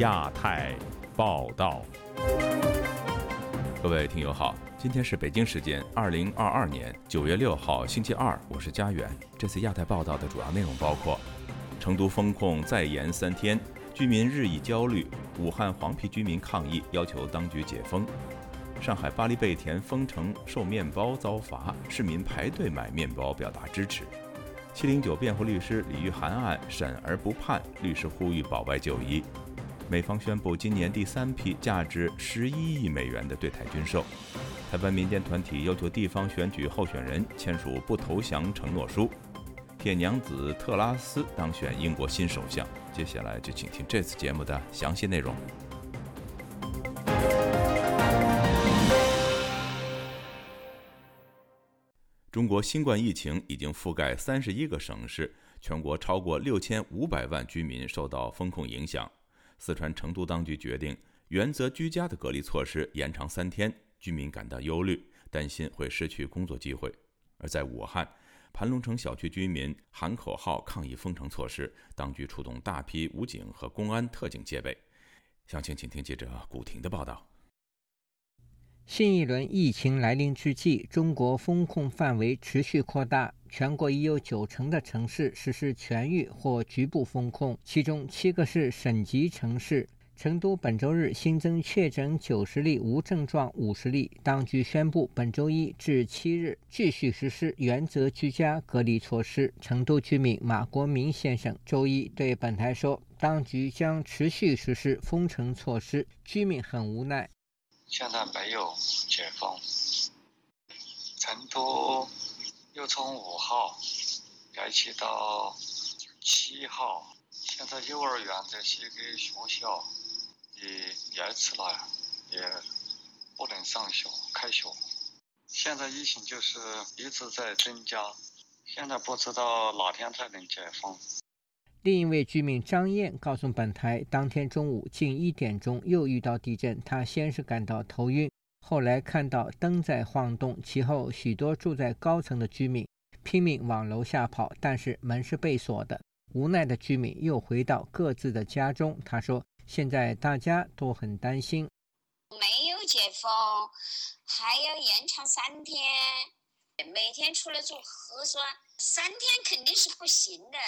亚太报道，各位听友好，今天是北京时间二零二二年九月六号星期二，我是佳远。这次亚太报道的主要内容包括：成都封控再延三天，居民日益焦虑；武汉黄皮居民抗议要求当局解封；上海巴黎贝甜封城售面包遭罚，市民排队买面包表达支持。七零九辩护律师李玉涵案审而不判，律师呼吁保外就医。美方宣布今年第三批价值十一亿美元的对台军售。台湾民间团体要求地方选举候选人签署不投降承诺书。铁娘子特拉斯当选英国新首相。接下来就请听这次节目的详细内容。中国新冠疫情已经覆盖三十一个省市，全国超过六千五百万居民受到风控影响。四川成都当局决定原则居家的隔离措施延长三天，居民感到忧虑，担心会失去工作机会。而在武汉，盘龙城小区居民喊口号抗议封城措施，当局出动大批武警和公安特警戒备。详情，请听记者古婷的报道。新一轮疫情来临之际，中国封控范围持续扩大，全国已有九成的城市实施全域或局部封控，其中七个是省级城市。成都本周日新增确诊九十例，无症状五十例。当局宣布，本周一至七日继续实施原则居家隔离措施。成都居民马国明先生周一对本台说：“当局将持续实施封城措施，居民很无奈。”现在没有解封，成都又从五号延期到七号，现在幼儿园这些个学校也延迟了，也不能上学开学。现在疫情就是一直在增加，现在不知道哪天才能解封。另一位居民张燕告诉本台，当天中午近一点钟又遇到地震，她先是感到头晕，后来看到灯在晃动，其后许多住在高层的居民拼命往楼下跑，但是门是被锁的。无奈的居民又回到各自的家中。他说：“现在大家都很担心，没有解封，还要延长三天，每天出来做核酸。”三天肯定是不行的，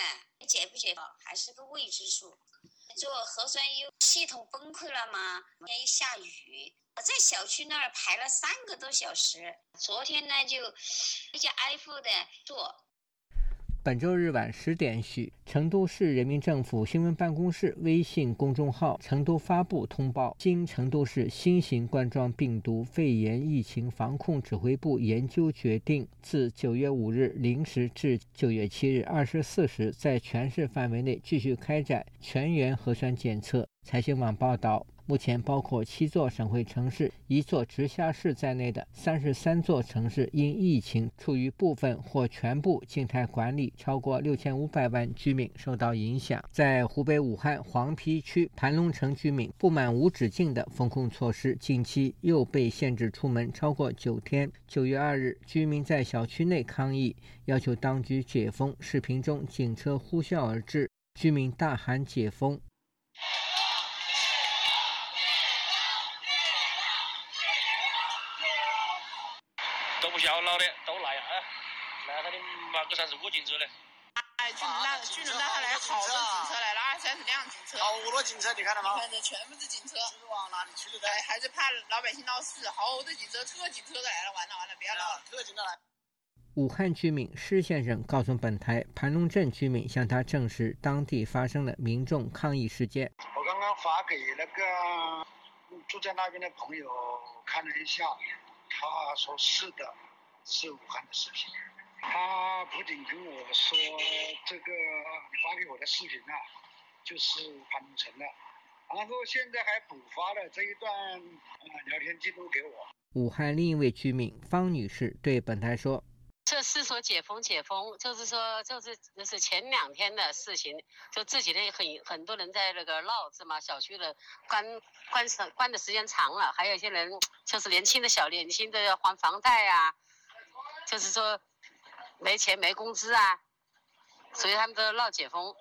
解不解还是个未知数。做核酸又系统崩溃了吗？天又下雨，我在小区那儿排了三个多小时。昨天呢，就一家挨户的做。本周日晚十点许，成都市人民政府新闻办公室微信公众号“成都发布”通报：经成都市新型冠状病毒肺炎疫情防控指挥部研究决定，自九月五日零时至九月七日二十四时，在全市范围内继续开展全员核酸检测。财新网报道。目前，包括七座省会城市、一座直辖市在内的三十三座城市因疫情处于部分或全部静态管理，超过六千五百万居民受到影响。在湖北武汉黄陂区盘龙城，居民不满无止境的封控措施，近期又被限制出门超过九天。九月二日，居民在小区内抗议，要求当局解封。视频中，警车呼啸而至，居民大喊“解封”。这才是我警车嘞！哎，军人党，军人党还来好多警车来了，二三十辆警车，好多警车，你看到吗？反正全部是警车。是还是怕老百姓闹事，好多警车，特警车都来了，完了完了，不要闹了，特警都来。武汉居民施先生告诉本台，盘龙镇居民向他证实当地发生了民众抗议事件。我刚刚发给那个住在那边的朋友看了一下，他说是的，是武汉的视频。他不仅跟我说这个你发给我的视频啊，就是盘龙城的，然后现在还补发了这一段呃聊天记录给我。武汉另一位居民方女士对本台说：“这是说解封解封，就是说就是就是前两天的事情，就这几天很很多人在那个闹是吗？小区的关关时关的时间长了，还有一些人就是年轻的小年轻的要还房贷啊，就是说。”没钱没工资啊，所以他们都闹解封。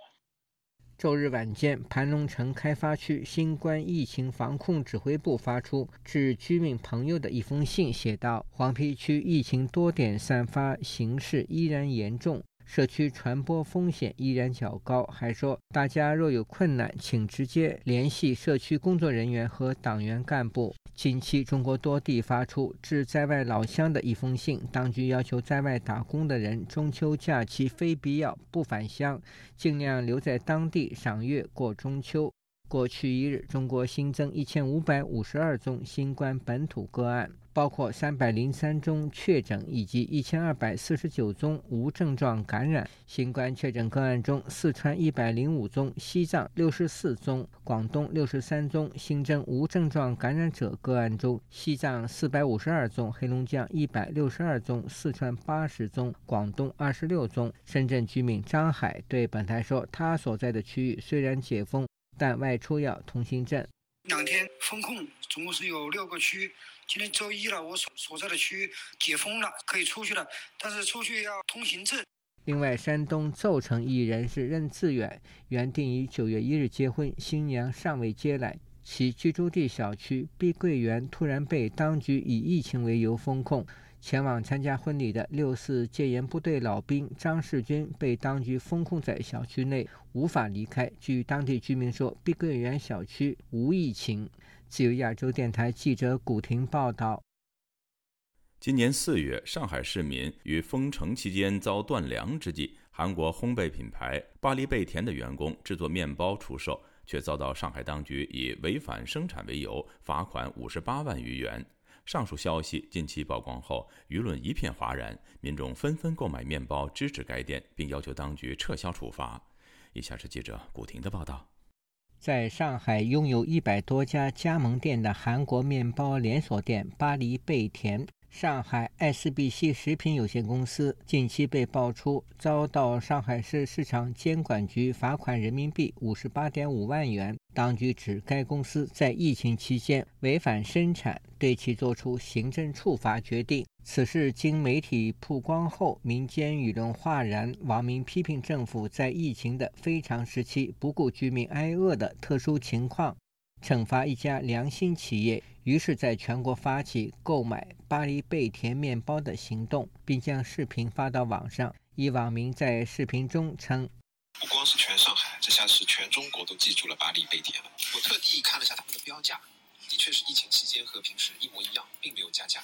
周日晚间，盘龙城开发区新冠疫情防控指挥部发出致居民朋友的一封信，写道：“黄陂区疫情多点散发形势依然严重。”社区传播风险依然较高，还说大家若有困难，请直接联系社区工作人员和党员干部。近期，中国多地发出致在外老乡的一封信，当局要求在外打工的人中秋假期非必要不返乡，尽量留在当地赏月过中秋。过去一日，中国新增一千五百五十二宗新冠本土个案。包括三百零三宗确诊以及一千二百四十九宗无症状感染新冠确诊个案中，四川一百零五宗，西藏六十四宗，广东六十三宗。新增无症状感染者个案中，西藏四百五十二宗，黑龙江一百六十二宗，四川八十宗，广东二十六宗。深圳居民张海对本台说：“他所在的区域虽然解封，但外出要通行证。两天封控，总共是有六个区。”今天周一了，我所所在的区解封了，可以出去了，但是出去要通行证。另外，山东邹城一人是任志远，原定于九月一日结婚，新娘尚未接来，其居住地小区碧桂园突然被当局以疫情为由封控。前往参加婚礼的六四戒严部队老兵张世军被当局封控在小区内，无法离开。据当地居民说，碧桂园小区无疫情。自由亚洲电台记者古婷报道：今年四月，上海市民于封城期间遭断粮之际，韩国烘焙品牌巴黎贝甜的员工制作面包出售，却遭到上海当局以违反生产为由罚款五十八万余元。上述消息近期曝光后，舆论一片哗然，民众纷纷购买面包支持该店，并要求当局撤销处罚。以下是记者古婷的报道。在上海拥有一百多家加盟店的韩国面包连锁店巴黎贝甜。上海 SBC 食品有限公司近期被爆出遭到上海市市场监管局罚款人民币五十八点五万元。当局指该公司在疫情期间违反生产，对其作出行政处罚决定。此事经媒体曝光后，民间舆论哗然，网民批评政府在疫情的非常时期不顾居民挨饿的特殊情况。惩罚一家良心企业，于是在全国发起购买巴黎贝甜面包的行动，并将视频发到网上。一网民在视频中称：“不光是全上海，这下是全中国都记住了巴黎贝甜了。我特地看了下他们的标价，的确是疫情期间和平时一模一样，并没有加价。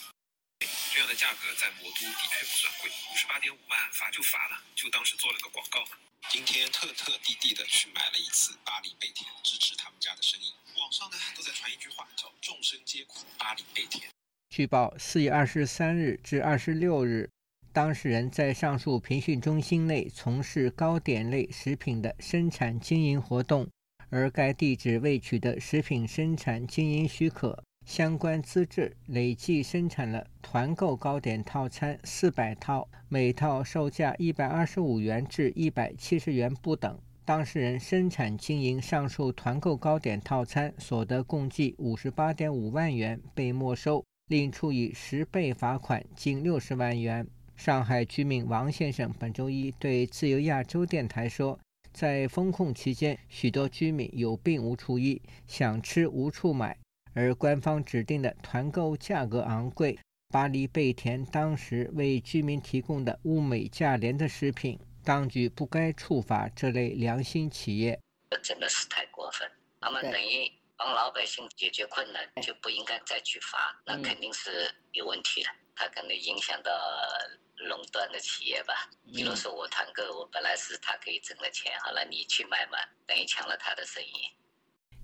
这样的价格在魔都的确不算贵，五十八点五万罚就罚了，就当是做了个广告。今天特特地地的去买了一次巴黎贝甜，支持他们家的生意。”网上呢都在传一句话，叫“众生皆苦，巴黎贝甜”。据报，四月二十三日至二十六日，当事人在上述培训中心内从事糕点类食品的生产经营活动，而该地址未取得食品生产经营许可相关资质，累计生产了团购糕点套餐四百套，每套售价一百二十五元至一百七十元不等。当事人生产经营上述团购糕点套餐所得共计五十八点五万元，被没收，另处以十倍罚款近六十万元。上海居民王先生本周一对自由亚洲电台说：“在封控期间，许多居民有病无处医，想吃无处买，而官方指定的团购价格昂贵。巴黎贝甜当时为居民提供的物美价廉的食品。”当局不该处罚这类良心企业，这真的是太过分。他们等于帮老百姓解决困难，就不应该再去罚，那肯定是有问题的。他可能影响到垄断的企业吧。比如说我团购，我本来是他可以挣的钱，好了，你去卖嘛，等于抢了他的生意。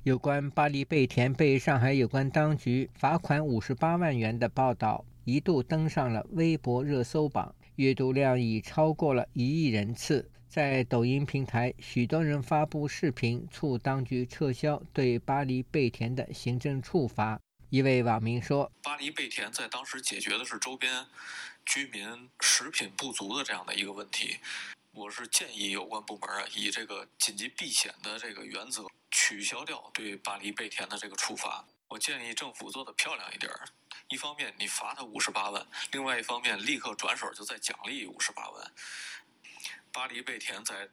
有关巴黎贝甜被上海有关当局罚款五十八万元的报道，一度登上了微博热搜榜。阅读量已超过了一亿人次。在抖音平台，许多人发布视频，促当局撤销对巴黎贝甜的行政处罚。一位网民说：“巴黎贝甜在当时解决的是周边居民食品不足的这样的一个问题。我是建议有关部门啊，以这个紧急避险的这个原则，取消掉对巴黎贝甜的这个处罚。我建议政府做的漂亮一点儿。”一方面你罚他五十八万，另外一方面立刻转手就再奖励五十八万。巴黎贝甜在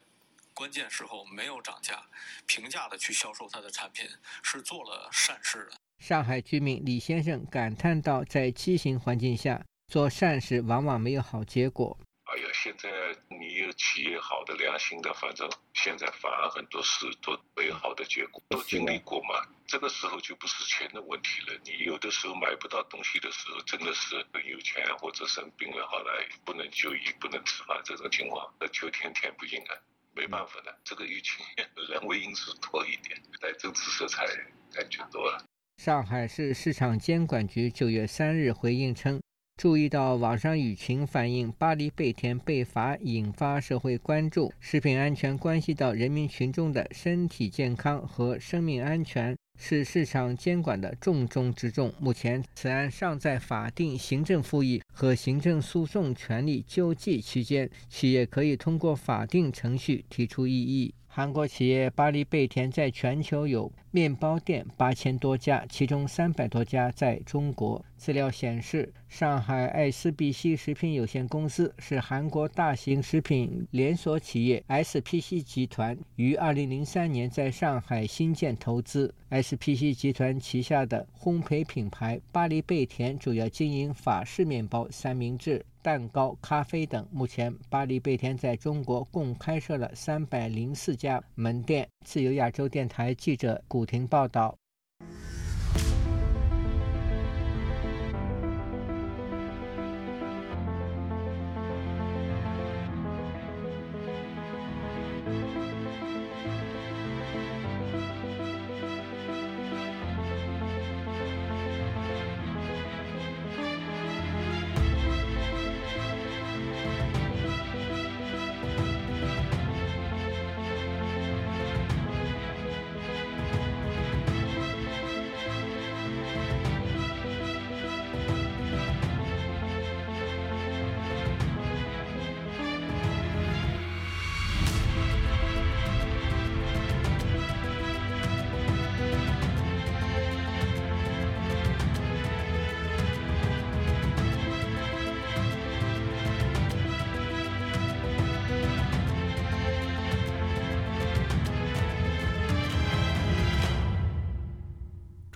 关键时候没有涨价，平价的去销售他的产品，是做了善事的。上海居民李先生感叹道：“在畸形环境下做善事，往往没有好结果。”哎呀，现在你有企业好的、良心的，反正现在反而很多事都没有好的结果，都经历过嘛。这个时候就不是钱的问题了。你有的时候买不到东西的时候，真的是有钱或者生病了，后来不能就医、不能吃饭这种情况，那就天天不应啊，没办法的。这个疫情人为因素多一点，带政治色彩感觉多了。上海市市场监管局九月三日回应称，注意到网上舆情反映巴黎贝甜被罚引发社会关注，食品安全关系到人民群众的身体健康和生命安全，是市场监管的重中之重。目前，此案尚在法定、行政复议和行政诉讼权利救济期间，企业可以通过法定程序提出异议。韩国企业巴黎贝甜在全球有面包店八千多家，其中三百多家在中国。资料显示，上海爱斯必西食品有限公司是韩国大型食品连锁企业 SPC 集团于2003年在上海新建投资。SPC 集团旗下的烘焙品牌巴黎贝甜主要经营法式面包、三明治。蛋糕、咖啡等。目前，巴黎贝甜在中国共开设了三百零四家门店。自由亚洲电台记者古婷报道。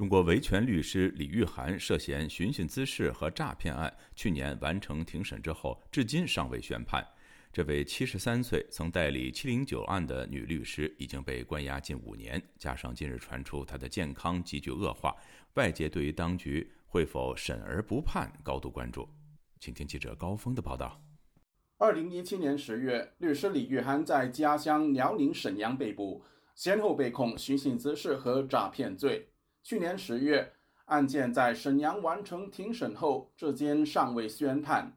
中国维权律师李玉涵涉嫌寻衅滋事和诈骗案，去年完成庭审之后，至今尚未宣判。这位七十三岁、曾代理“七零九案”的女律师已经被关押近五年，加上近日传出她的健康急剧恶化，外界对于当局会否审而不判高度关注。请听记者高峰的报道。二零一七年十月，律师李玉涵在家乡辽宁沈阳被捕，先后被控寻衅滋事和诈骗罪。去年十月，案件在沈阳完成庭审后，至今尚未宣判。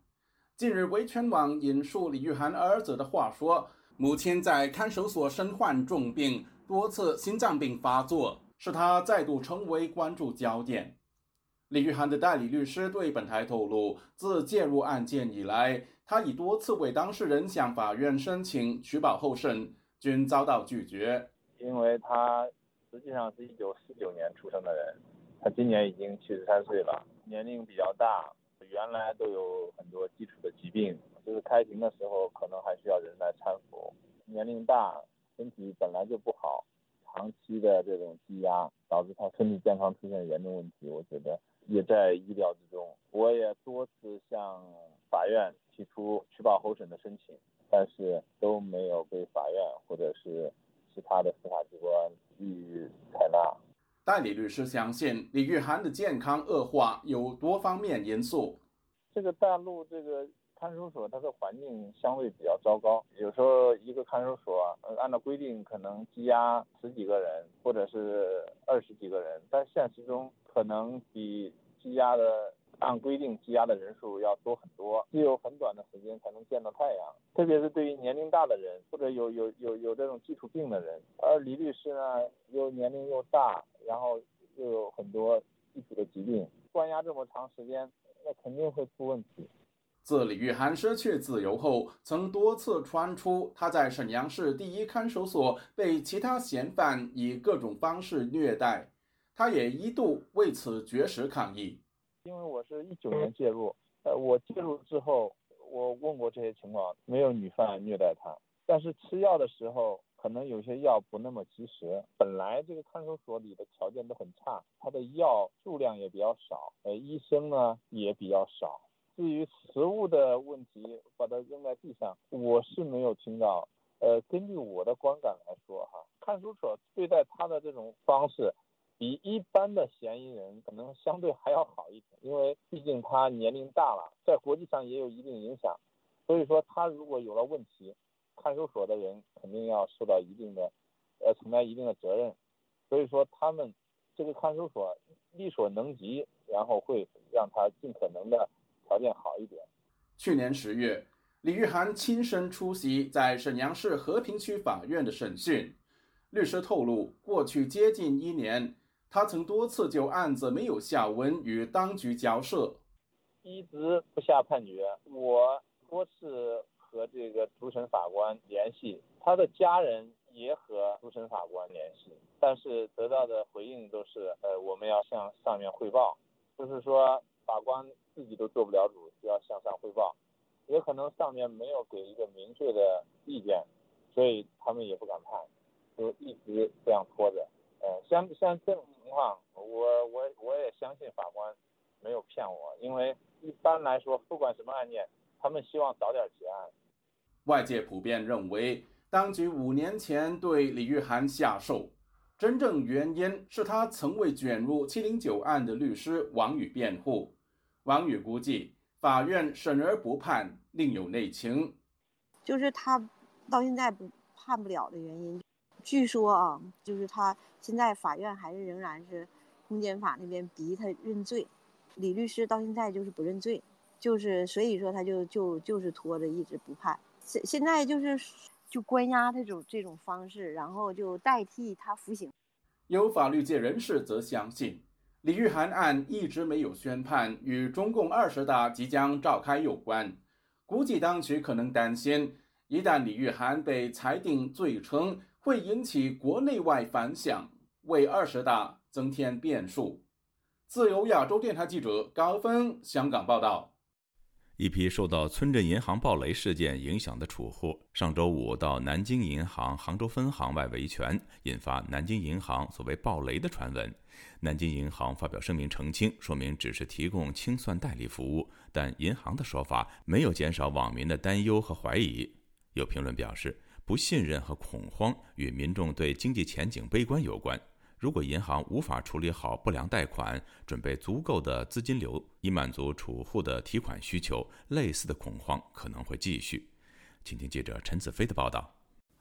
近日，维权网引述李玉涵儿子的话说：“母亲在看守所身患重病，多次心脏病发作，使他再度成为关注焦点。”李玉涵的代理律师对本台透露，自介入案件以来，他已多次为当事人向法院申请取保候审，均遭到拒绝，因为他。实际上是一九四九年出生的人，他今年已经七十三岁了，年龄比较大，原来都有很多基础的疾病，就是开庭的时候可能还需要人来搀扶。年龄大，身体本来就不好，长期的这种积压导致他身体健康出现严重问题，我觉得也在意料之中。我也多次向法院提出取保候审的申请，但是都没有被法院或者是其他的司法机关。予以采纳。代理律师相信，李玉涵的健康恶化有多方面因素。这个大陆这个看守所，它的环境相对比较糟糕，有时候一个看守所按照规定可能羁押十几个人，或者是二十几个人，但现实中可能比羁押的。按规定羁押的人数要多很多，只有很短的时间才能见到太阳，特别是对于年龄大的人或者有有有有这种基础病的人。而李律师呢，又年龄又大，然后又有很多基础的疾病，关押这么长时间，那肯定会出问题。自李玉涵失去自由后，曾多次传出他在沈阳市第一看守所被其他嫌犯以各种方式虐待，他也一度为此绝食抗议。因为我是一九年介入，呃，我介入之后，我问过这些情况，没有女犯虐待他，但是吃药的时候，可能有些药不那么及时。本来这个看守所里的条件都很差，他的药数量也比较少，呃，医生呢也比较少。至于食物的问题，把它扔在地上，我是没有听到。呃，根据我的观感来说，哈，看守所对待他的这种方式，比一般的嫌疑人可能相对还要好一点，因为毕竟他年龄大了，在国际上也有一定影响，所以说他如果有了问题，看守所的人肯定要受到一定的，呃，承担一定的责任，所以说他们这个看守所力所能及，然后会让他尽可能的条件好一点。去年十月。李玉涵亲身出席在沈阳市和平区法院的审讯。律师透露，过去接近一年，他曾多次就案子没有下文与当局交涉，一直不下判决。我多次和这个主审法官联系，他的家人也和主审法官联系，但是得到的回应都是：呃，我们要向上面汇报，就是说法官自己都做不了主，就要向上汇报。也可能上面没有给一个明确的意见，所以他们也不敢判，就一直这样拖着。呃，像像这种情况，我我我也相信法官没有骗我，因为一般来说，不管什么案件，他们希望早点结案。外界普遍认为，当局五年前对李玉涵下手，真正原因是他曾为卷入七零九案的律师王宇辩护。王宇估计。法院审而不判，另有内情。就是他到现在不判不了的原因，据说啊，就是他现在法院还是仍然是公检法那边逼他认罪，李律师到现在就是不认罪，就是所以说他就就就是拖着一直不判。现现在就是就关押这种这种方式，然后就代替他服刑。有法律界人士则相信。李玉涵案一直没有宣判，与中共二十大即将召开有关。估计当局可能担心，一旦李玉涵被裁定罪成，会引起国内外反响，为二十大增添变数。自由亚洲电台记者高峰香港报道。一批受到村镇银行暴雷事件影响的储户，上周五到南京银行杭州分行外维权，引发南京银行所谓暴雷的传闻。南京银行发表声明澄清，说明只是提供清算代理服务，但银行的说法没有减少网民的担忧和怀疑。有评论表示，不信任和恐慌与民众对经济前景悲观有关。如果银行无法处理好不良贷款，准备足够的资金流以满足储户的提款需求，类似的恐慌可能会继续。请听记者陈子飞的报道。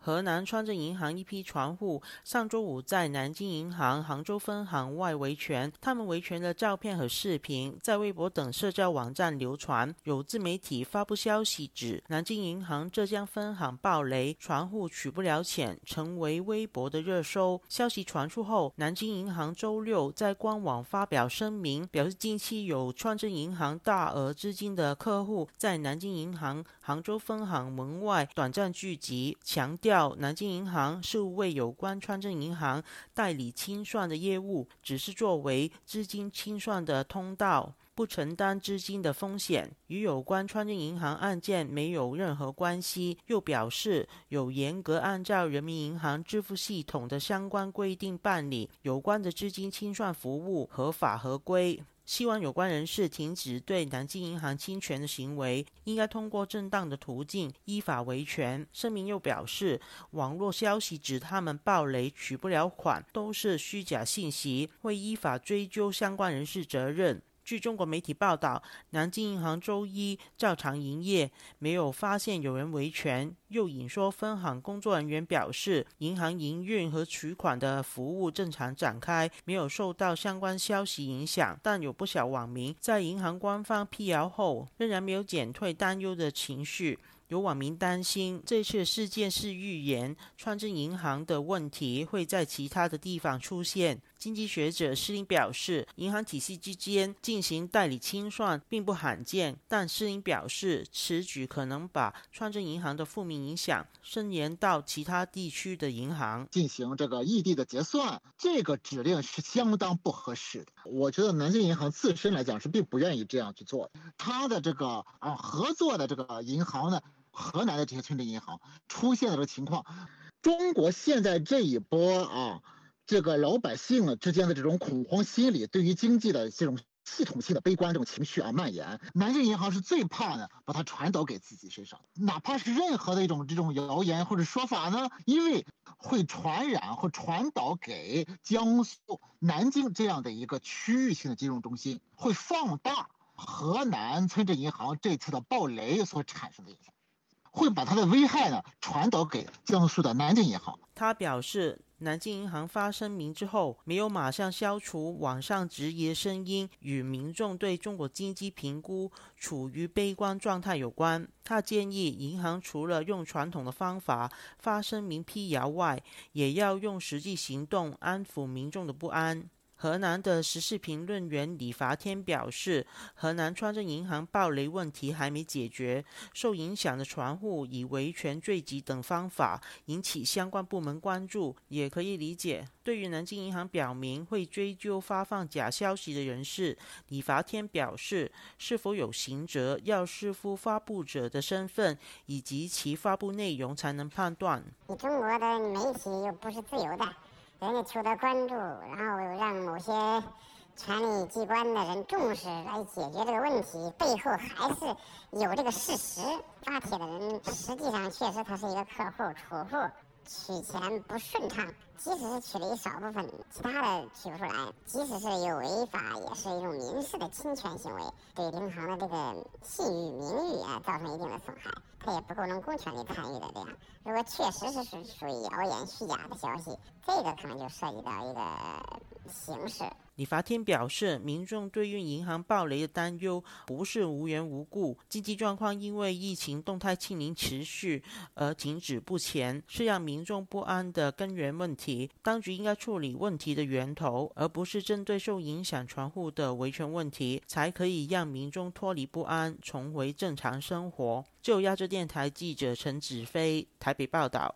河南川镇银行一批船户上周五在南京银行杭州分行外维权，他们维权的照片和视频在微博等社交网站流传。有自媒体发布消息指，南京银行浙江分行暴雷，船户取不了钱，成为微博的热搜。消息传出后，南京银行周六在官网发表声明，表示近期有川镇银行大额资金的客户在南京银行杭州分行门外短暂聚集，强调。南京银行是为有关川镇银行代理清算的业务，只是作为资金清算的通道，不承担资金的风险，与有关川镇银行案件没有任何关系。又表示有严格按照人民银行支付系统的相关规定办理有关的资金清算服务，合法合规。希望有关人士停止对南京银行侵权的行为，应该通过正当的途径依法维权。声明又表示，网络消息指他们暴雷取不了款都是虚假信息，会依法追究相关人士责任。据中国媒体报道，南京银行周一照常营业，没有发现有人维权。又引说，分行工作人员表示，银行营运和取款的服务正常展开，没有受到相关消息影响。但有不少网民在银行官方辟谣后，仍然没有减退担忧的情绪。有网民担心，这次事件是预言川镇银行的问题会在其他的地方出现。经济学者施林表示，银行体系之间进行代理清算并不罕见，但施林表示，此举可能把川镇银行的负面影响伸延到其他地区的银行进行这个异地的结算。这个指令是相当不合适的。我觉得南京银行自身来讲是并不愿意这样去做，的。它的这个啊合作的这个银行呢。河南的这些村镇银行出现的这个情况，中国现在这一波啊，这个老百姓之间的这种恐慌心理，对于经济的这种系统性的悲观这种情绪啊蔓延，南京银行是最怕呢，把它传导给自己身上，哪怕是任何的一种这种谣言或者说法呢，因为会传染或传导给江苏南京这样的一个区域性的金融中心，会放大河南村镇银行这次的暴雷所产生的影响。会把它的危害呢传导给江苏的南京银行。他表示，南京银行发声明之后，没有马上消除网上质疑的声音，与民众对中国经济评估处于悲观状态有关。他建议银行除了用传统的方法发声明辟谣外，也要用实际行动安抚民众的不安。河南的时事评论员李伐天表示，河南川镇银行暴雷问题还没解决，受影响的船户以维权追击等方法引起相关部门关注，也可以理解。对于南京银行表明会追究发放假消息的人士，李伐天表示，是否有刑责要视乎发布者的身份以及其发布内容才能判断。你中国的媒体又不是自由的。人家求得关注，然后让某些权力机关的人重视来解决这个问题，背后还是有这个事实。发帖的人实际上确实他是一个客户、储户，取钱不顺畅。即使是取了一少部分，其他的取不出来。即使是有违法，也是一种民事的侵权行为，对银行的这个信誉、名誉啊造成一定的损害，它也不构成公权力参与的这样。如果确实是属属于谣言、虚假的消息，这个可能就涉及到一个刑事。李伐天表示，民众对于银行暴雷的担忧不是无缘无故，经济状况因为疫情动态清零持续而停止不前，是让民众不安的根源问题。当局应该处理问题的源头，而不是针对受影响船户的维权问题，才可以让民众脱离不安，重回正常生活。就亚洲电台记者陈子飞台北报道。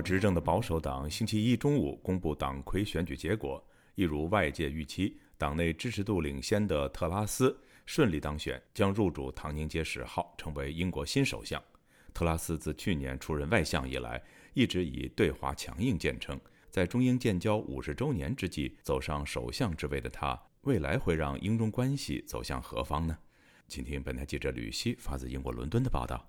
执政的保守党星期一中午公布党魁选举结果，一如外界预期，党内支持度领先的特拉斯顺利当选，将入主唐宁街十号，成为英国新首相。特拉斯自去年出任外相以来，一直以对华强硬见称。在中英建交五十周年之际走上首相之位的他，未来会让英中关系走向何方呢？请听本台记者吕希发自英国伦敦的报道。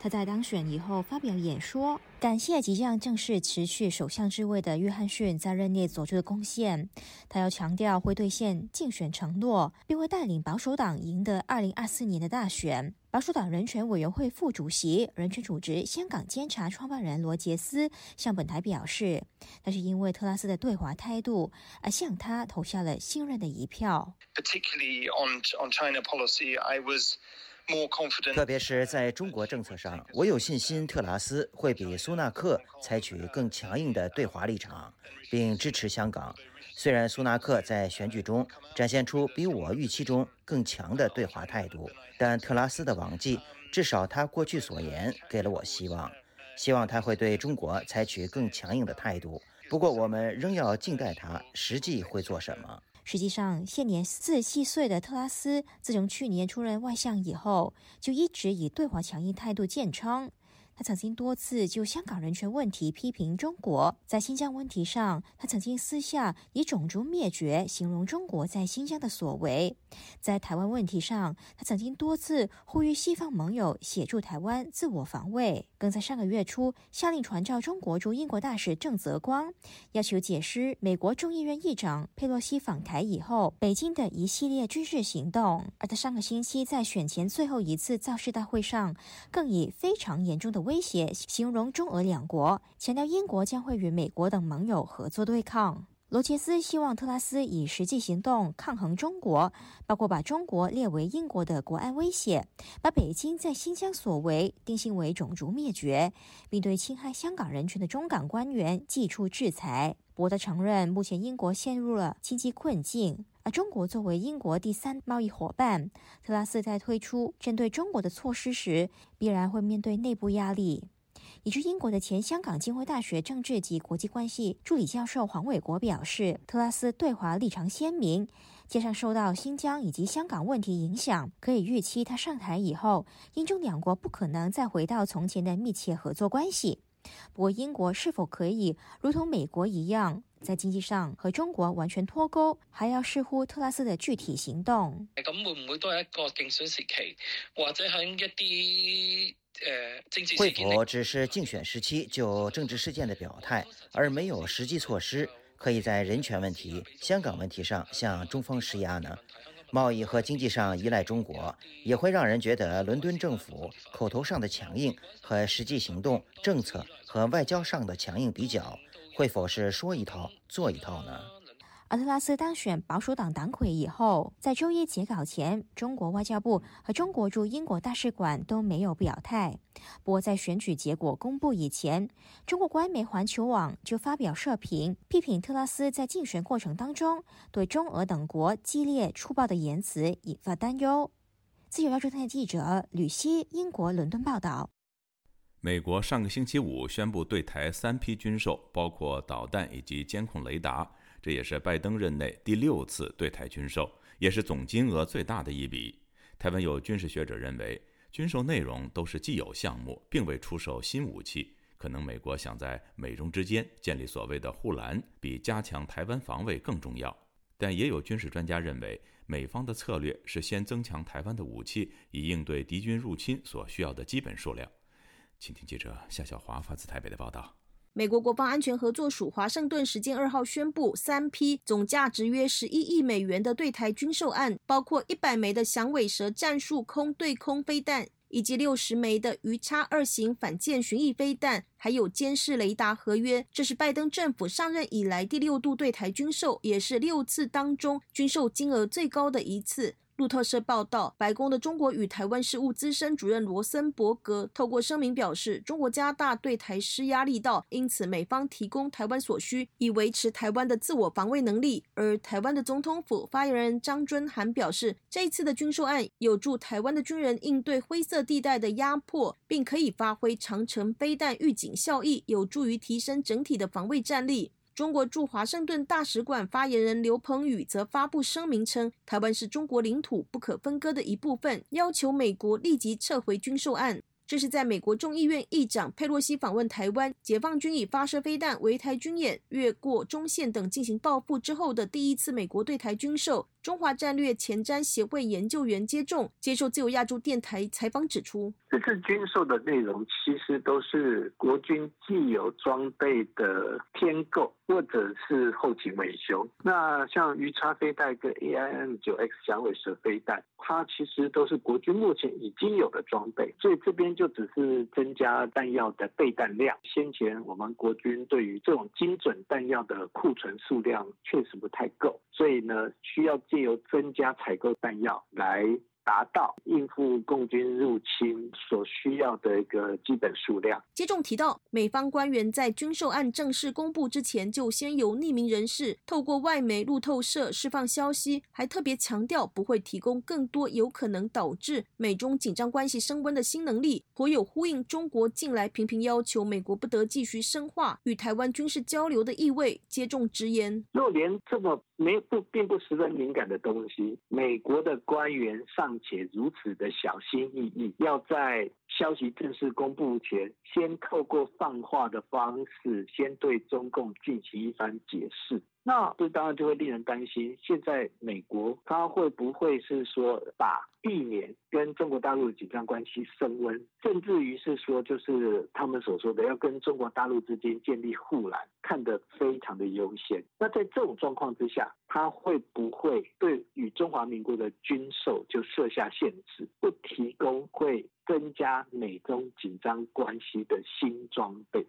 他在当选以后发表演说，感谢即将正式辞去首相之位的约翰逊在任内做出的贡献。他要强调会兑现竞选承诺，并会带领保守党赢得二零二四年的大选。保守党人权委员会副主席、人权组织香港监察创办人罗杰斯向本台表示，那是因为特拉斯的对华态度而向他投下了信任的一票。Particularly on on China policy, I was. 特别是在中国政策上，我有信心特拉斯会比苏纳克采取更强硬的对华立场，并支持香港。虽然苏纳克在选举中展现出比我预期中更强的对华态度，但特拉斯的往绩，至少他过去所言给了我希望。希望他会对中国采取更强硬的态度。不过，我们仍要静待他实际会做什么。实际上，现年四十七岁的特拉斯，自从去年出任外相以后，就一直以对华强硬态度见称。他曾经多次就香港人权问题批评中国。在新疆问题上，他曾经私下以种族灭绝形容中国在新疆的所为。在台湾问题上，他曾经多次呼吁西方盟友协助台湾自我防卫，更在上个月初下令传召中国驻英国大使郑泽光，要求解释美国众议院议长佩洛西访台以后北京的一系列军事行动。而他上个星期在选前最后一次造势大会上，更以非常严重的威胁形容中俄两国，强调英国将会与美国等盟友合作对抗。罗杰斯希望特拉斯以实际行动抗衡中国，包括把中国列为英国的国安威胁，把北京在新疆所为定性为种族灭绝，并对侵害香港人权的中港官员寄出制裁。博德承认，目前英国陷入了经济困境，中国作为英国第三贸易伙伴，特拉斯在推出针对中国的措施时，必然会面对内部压力。以至英国的前香港浸会大学政治及国际关系助理教授黄伟国表示，特拉斯对华立场鲜明，加上受到新疆以及香港问题影响，可以预期他上台以后，英中两国不可能再回到从前的密切合作关系。不过，英国是否可以如同美国一样，在經濟上和中國完全脫鈎，還要視乎特拉斯的具體行動。咁會唔會都係一個競選時期，或者喺一啲誒政治會否只是競選時期就政治事件的表態，而沒有實際措施，可以在人權問題、香港問題上向中方施壓呢？貿易和經濟上依賴中國，也會讓人覺得倫敦政府口頭上的強硬和實際行動、政策和外交上的強硬比較，會否是說一套做一套呢？而特拉斯當選保守黨黨魁以後，在周一截稿前，中國外交部和中國駐英國大使館都沒有表態。不過，在選舉結果公布以前，中國官媒環球網就發表社評，批評特拉斯在競選過程當中對中俄等國激烈粗暴的言辭引發擔憂。自由亞洲電台記者吕希，英國倫敦報道。美国上个星期五宣布对台三批军售，包括导弹以及监控雷达。这也是拜登任内第六次对台军售，也是总金额最大的一笔。台湾有军事学者认为，军售内容都是既有项目，并未出售新武器。可能美国想在美中之间建立所谓的护栏，比加强台湾防卫更重要。但也有军事专家认为，美方的策略是先增强台湾的武器，以应对敌军入侵所需要的基本数量。请听记者夏小华发自台北的报道。美国国防安全合作署华盛顿时间二号宣布，三批总价值约十一亿美元的对台军售案，包括一百枚的响尾蛇战术空对空飞弹，以及六十枚的鱼叉二型反舰巡弋飞弹，还有监视雷达合约。这是拜登政府上任以来第六度对台军售，也是六次当中军售金额最高的一次。路透社報道，白宮的中國與台灣事務資深主任羅森伯格透過聲明表示，中國加大對台施壓力道，因此美方提供台灣所需，以維持台灣的自我防衛能力。而台灣的總統府發言人張尊涵表示，這一次的軍售案有助台灣的軍人應對灰色地帶的壓迫，并可以發揮長程飛彈預警效益，有助於提升整體的防衛戰力。中国驻华盛顿大使馆发言人刘鹏宇则发布声明称，台湾是中国领土不可分割的一部分，要求美国立即撤回军售案。这是在美国众议院议长佩洛西访问台湾，解放军以发射飞弹、围台军演、越过中线等进行报复之后的第一次美国对台军售。中华战略前瞻协会研究员接种接受自由亚洲电台采访指出，这次军售的内容其实都是国军既有装备的添购或者是后勤维修。那像鱼叉飞弹跟 AIM 九 X 响尾蛇飞弹，它其实都是国军目前已经有的装备，所以这边就只是增加弹药的备弹量。先前我们国军对于这种精准弹药的库存数量确实不太够，所以呢需要。借由增加采购弹药来达到应付共军入侵所需要的一个基本数量。接种提到，美方官员在军售案正式公布之前，就先由匿名人士透过外媒路透社释放消息，还特别强调不会提供更多有可能导致美中紧张关系升温的新能力，颇有呼应中国近来频频要求美国不得继续深化与台湾军事交流的意味。接种直言，若連這麼没不并不十分敏感的东西，美国的官员尚且如此的小心翼翼，要在消息正式公布前，先透过放话的方式，先对中共进行一番解释。那这当然就会令人担心，现在美国他会不会是说把避免跟中国大陆的紧张关系升温，甚至于是说就是他们所说的要跟中国大陆之间建立护栏，看得非常的优先。那在这种状况之下，他会不会对与中华民国的军售就设下限制，不提供会？增加美中紧张关系的新装备，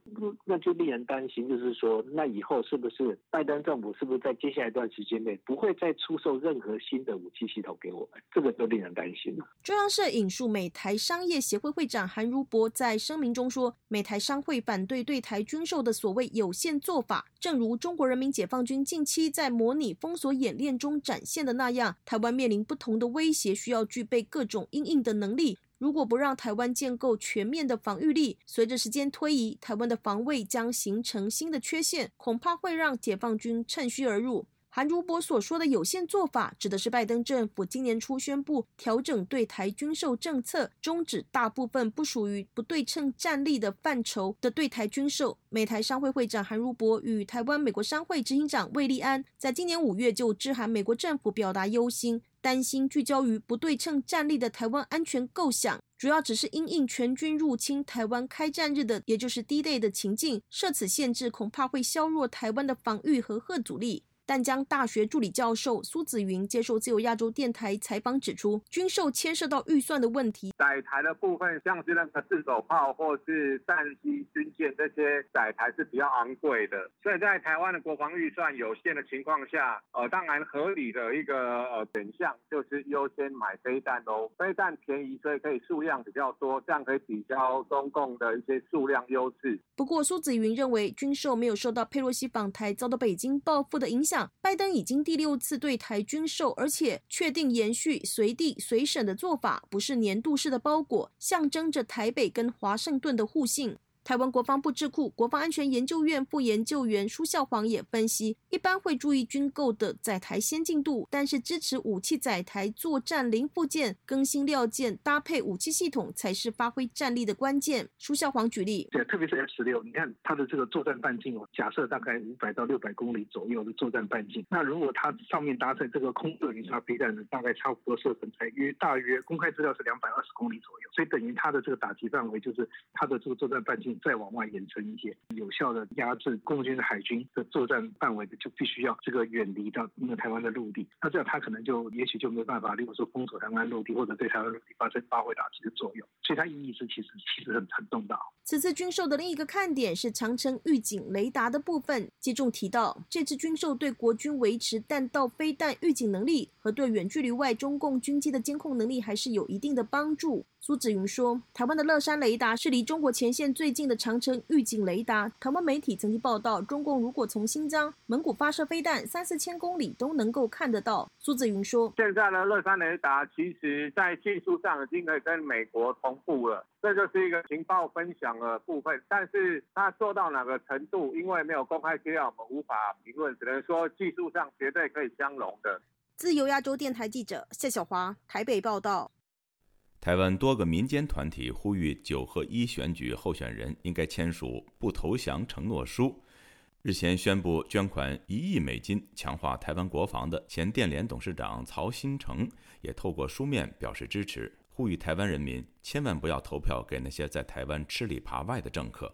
那就令人担心。就是说，那以后是不是拜登政府是不是在接下来一段时间内不会再出售任何新的武器系统给我们？这个就令人担心了。中央社引述美台商业协会会长韩如博在声明中说：“美台商会反对对台军售的所谓有限做法，正如中国人民解放军近期在模拟封锁演练中展现的那样，台湾面临不同的威胁，需要具备各种应应的能力。”如果不让台湾建构全面的防御力，随着时间推移，台湾的防卫将形成新的缺陷，恐怕会让解放军趁虚而入。韩如博所说的有限做法，指的是拜登政府今年初宣布调整对台军售政策，终止大部分不属于不对称战力的范畴的对台军售。美台商会会长韩如博与台湾美国商会执行长魏立安，在今年五月就致函美国政府，表达忧心，担心聚焦于不对称战力的台湾安全构想，主要只是因应全军入侵台湾开战日的，也就是 D-Day 的情境，设此限制，恐怕会削弱台湾的防御和核阻力。淡江大学助理教授苏子云接受自由亚洲电台采访指出，军售牵涉到预算的问题。载台的部分，像是那个自走炮或是战机、军舰这些载台是比较昂贵的，所以在台湾的国防预算有限的情况下，呃，当然合理的一个呃选项就是优先买飞弹喽。飞弹便宜，所以可以数量比较多，这样可以抵消中共的一些数量优势。不过，苏子云认为，军售没有受到佩洛西访台遭到北京报复的影响。拜登已经第六次对台军售，而且确定延续随地随审的做法，不是年度式的包裹，象征着台北跟华盛顿的互信。台湾国防部智库国防安全研究院副研究员舒孝煌也分析，一般会注意军购的载台先进度，但是支持武器载台作战零部件更新料件搭配武器系统才是发挥战力的关键。舒孝煌举例，对，特别是 F 十六，你看它的这个作战半径哦，假设大概五百到六百公里左右的作战半径，那如果它上面搭载这个空射鱼叉飞弹呢，大概差不多射程才约大约公开资料是两百二十公里左右，所以等于它的这个打击范围就是它的这个作战半径。再往外延伸一些，有效的压制共军的海军的作战范围的，就必须要这个远离到那个台湾的陆地。那这样他可能就也许就没办法，例如说封锁台湾陆地，或者对台湾陆地发生发挥打击的作用。所以它意义是其实其实很很重大。此次军售的另一个看点是长城预警雷达的部分。接中提到，这次军售对国军维持弹道飞弹预警能力和对远距离外中共军机的监控能力还是有一定的帮助。苏子云说：“台湾的乐山雷达是离中国前线最近的长城预警雷达。台湾媒体曾经报道，中共如果从新疆、蒙古发射飞弹，三四千公里都能够看得到。”苏子云说：“现在的乐山雷达其实在技术上已经可以跟美国同步了，这就是一个情报分享的部分。但是它做到哪个程度，因为没有公开资料，我们无法评论，只能说技术上绝对可以相容的。”自由亚洲电台记者谢小华台北报道。台湾多个民间团体呼吁九合一选举候选人应该签署不投降承诺书。日前宣布捐款一亿美金强化台湾国防的前电联董事长曹新成也透过书面表示支持，呼吁台湾人民千万不要投票给那些在台湾吃里扒外的政客。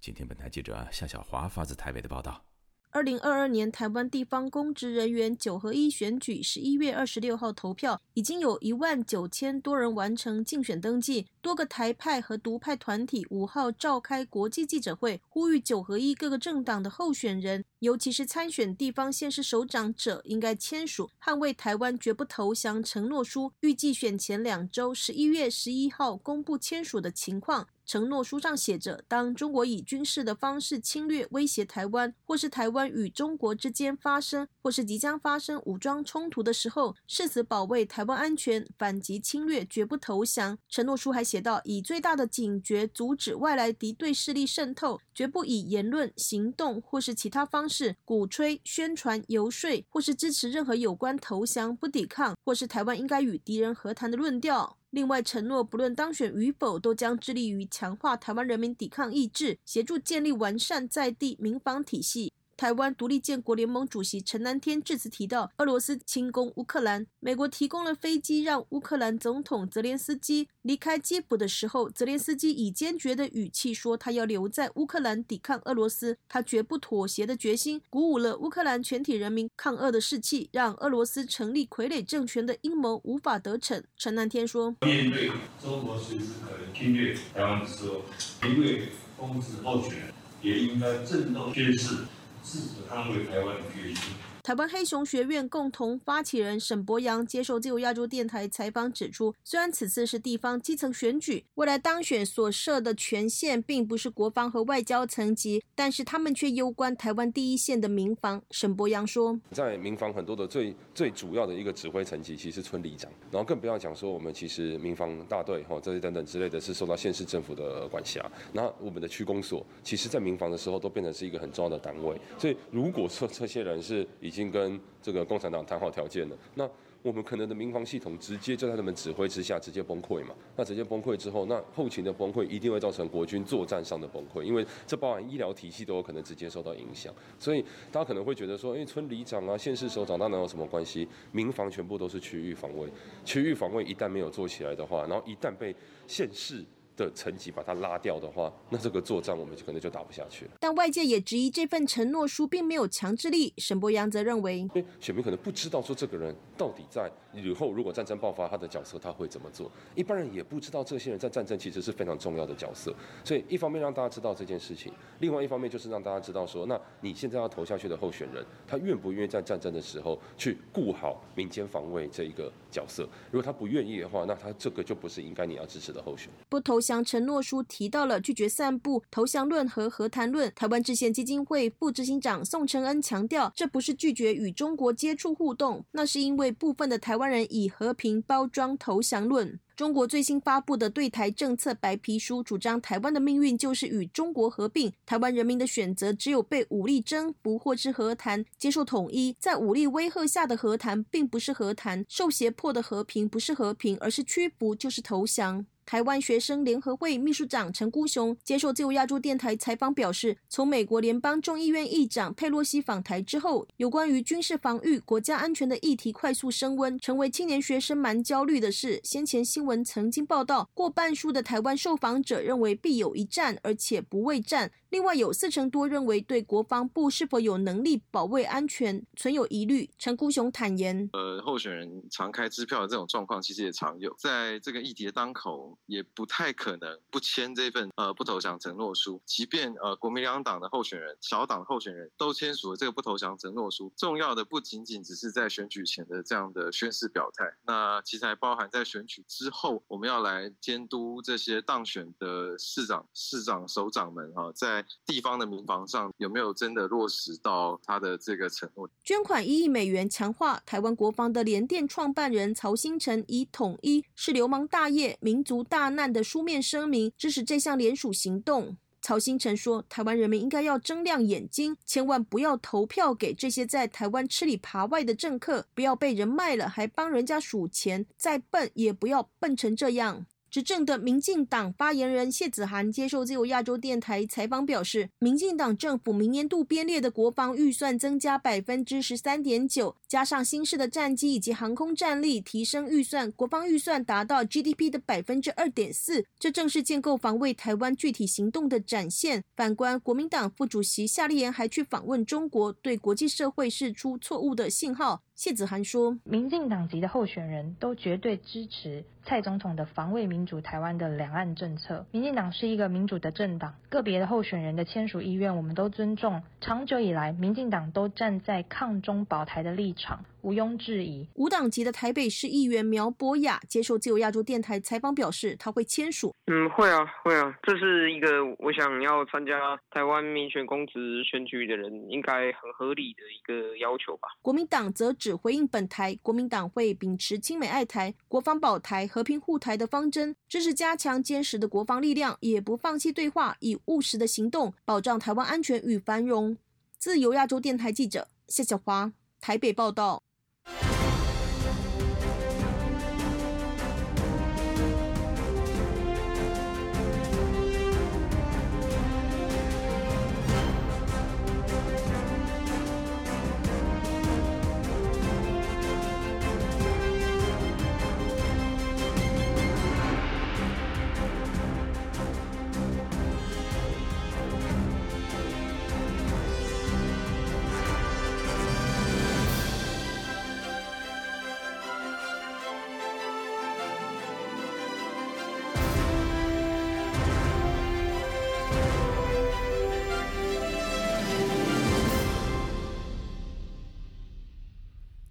今天，本台记者夏小华发自台北的报道。二零二二年台湾地方公职人员九合一选举十一月二十六号投票，已经有一万九千多人完成竞选登记。多个台派和独派团体五号召开国际记者会，呼吁九合一各个政党的候选人，尤其是参选地方县市首长者，应该签署捍卫台湾绝不投降承诺书。预计选前两周，十一月十一号公布签署的情况。承诺书上写着：当中国以军事的方式侵略、威胁台湾，或是台湾与中国之间发生，或是即将发生武装冲突的时候，誓死保卫台湾安全，反击侵略，绝不投降。承诺书还写道：以最大的警觉，阻止外来敌对势力渗透，绝不以言论、行动或是其他方式鼓吹、宣传、游说，或是支持任何有关投降、不抵抗，或是台湾应该与敌人和谈的论调。另外承诺不论当选与否，都将致力于强化台湾人民抵抗意志，协助建立完善在地民防体系。台湾独立建国联盟主席陈南天致辞提到，俄罗斯侵攻乌克兰，美国提供了飞机让乌克兰总统泽连斯基离开基辅的时候，泽连斯基以坚决的语气说，他要留在乌克兰抵抗俄罗斯，他绝不妥协的决心，鼓舞了乌克兰全体人民抗俄的士气，让俄罗斯成立傀儡政权的阴谋无法得逞。陈南天说，面对中国随时可能侵略台湾的时候，一位公职候选也应该振动宣誓。自主捍卫台湾的决心。台湾黑熊学院共同发起人沈博阳接受自由亚洲电台采访指出，虽然此次是地方基层选举，未来当选所设的权限并不是国防和外交层级，但是他们却攸关台湾第一线的民防。沈博阳说，在民防很多的最最主要的一个指挥层级，其实村里长，然后更不要讲说我们其实民防大队哈这些等等之类的是受到县市政府的管辖，那我们的区公所，其实在民防的时候都变成是一个很重要的单位，所以如果说这些人是已经已经跟这个共产党谈好条件了，那我们可能的民防系统直接就在他们指挥之下直接崩溃嘛？那直接崩溃之后，那后勤的崩溃一定会造成国军作战上的崩溃，因为这包含医疗体系都有可能直接受到影响。所以大家可能会觉得说，哎，村里长啊、县市首长那能有什么关系？民防全部都是区域防卫，区域防卫一旦没有做起来的话，然后一旦被县市。的层级把它拉掉的话，那这个作战我们就可能就打不下去了。但外界也质疑这份承诺书并没有强制力。沈博阳则认为，因为选民可能不知道说这个人到底在以后如果战争爆发，他的角色他会怎么做。一般人也不知道这些人在战争其实是非常重要的角色。所以一方面让大家知道这件事情，另外一方面就是让大家知道说，那你现在要投下去的候选人，他愿不愿意在战争的时候去顾好民间防卫这一个角色？如果他不愿意的话，那他这个就不是应该你要支持的候选人。不投降承诺书。提到了拒绝散布投降论和和谈论。台湾制宪基金会副执行长宋承恩强调，这不是拒绝与中国接触互动，那是因为部分的台台湾人以和平包装投降论。中国最新发布的对台政策白皮书主张，台湾的命运就是与中国合并，台湾人民的选择只有被武力征服或是和谈接受统一。在武力威吓下的和谈并不是和谈，受胁迫的和平不是和平，而是屈服就是投降。台湾学生联合会秘书长陈孤雄接受自由亚洲电台采访表示，从美国联邦众议院议长佩洛西访台之后，有关于军事防御、国家安全的议题快速升温，成为青年学生蛮焦虑的事。先前新闻曾经报道，过半数的台湾受访者认为必有一战，而且不畏战。另外有四成多认为对国防部是否有能力保卫安全存有疑虑。陈孤雄坦言：“呃，候选人常开支票的这种状况其实也常有，在这个议题的当口，也不太可能不签这份呃不投降承诺书。即便呃国民两党的候选人、小党候选人都签署了这个不投降承诺书，重要的不仅仅只是在选举前的这样的宣誓表态，那其实还包含在选举之后，我们要来监督这些当选的市长、市长、首长们哈，在地方的民房上有没有真的落实到他的这个承诺？捐款一亿美元强化台湾国防的联电创办人曹新成以“统一是流氓大业、民族大难”的书面声明支持这项联署行动。曹新成说：“台湾人民应该要睁亮眼睛，千万不要投票给这些在台湾吃里扒外的政客，不要被人卖了还帮人家数钱，再笨也不要笨成这样。”执政的民进党发言人谢子涵接受自由亚洲电台采访表示，民进党政府明年度编列的国防预算增加百分之十三点九，加上新式的战机以及航空战力，提升预算，国防预算达到 GDP 的百分之二点四，这正是建构防卫台湾具体行动的展现。反观国民党副主席夏立言还去访问中国，对国际社会释出错误的信号。谢子涵说，民进党籍的候选人都绝对支持蔡总统的防卫民主台湾的两岸政策。民进党是一个民主的政党，个别的候选人的签署意愿我们都尊重。长久以来，民进党都站在抗中保台的立场。毋庸置疑，无党籍的台北市议员苗博雅接受自由亚洲电台采访表示，他会签署。嗯，会啊，会啊，这是一个我想要参加台湾民选公职选举的人应该很合理的一个要求吧。国民党则只回应本台，国民党会秉持亲美爱台、国防保台、和平护台的方针，支持加强坚实的国防力量，也不放弃对话，以务实的行动保障台湾安全与繁荣。自由亚洲电台记者谢小华台北报道。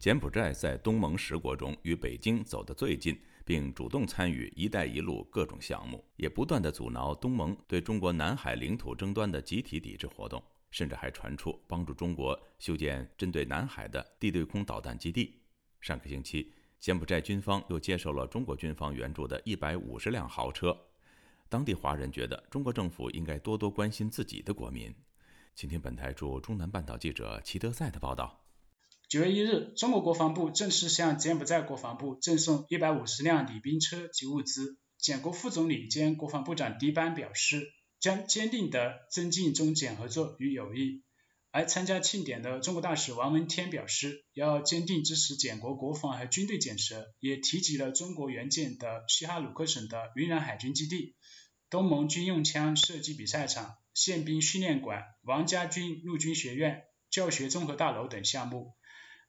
柬埔寨在东盟十国中与北京走得最近，并主动参与“一带一路”各种项目，也不断地阻挠东盟对中国南海领土争端的集体抵制活动，甚至还传出帮助中国修建针对南海的地对空导弹基地。上个星期，柬埔寨军方又接受了中国军方援助的一百五十辆豪车。当地华人觉得，中国政府应该多多关心自己的国民。请听本台驻中南半岛记者齐德赛的报道。九月一日，中国国防部正式向柬埔寨国防部赠送一百五十辆礼宾车及物资。柬国副总理兼国防部长迪班表示，将坚定地增进中柬合作与友谊。而参加庆典的中国大使王文天表示，要坚定支持柬国国防和军队建设，也提及了中国援建的西哈努克省的云南海军基地、东盟军用枪射击比赛场、宪兵训练馆、王家军陆军学院、教学综合大楼等项目。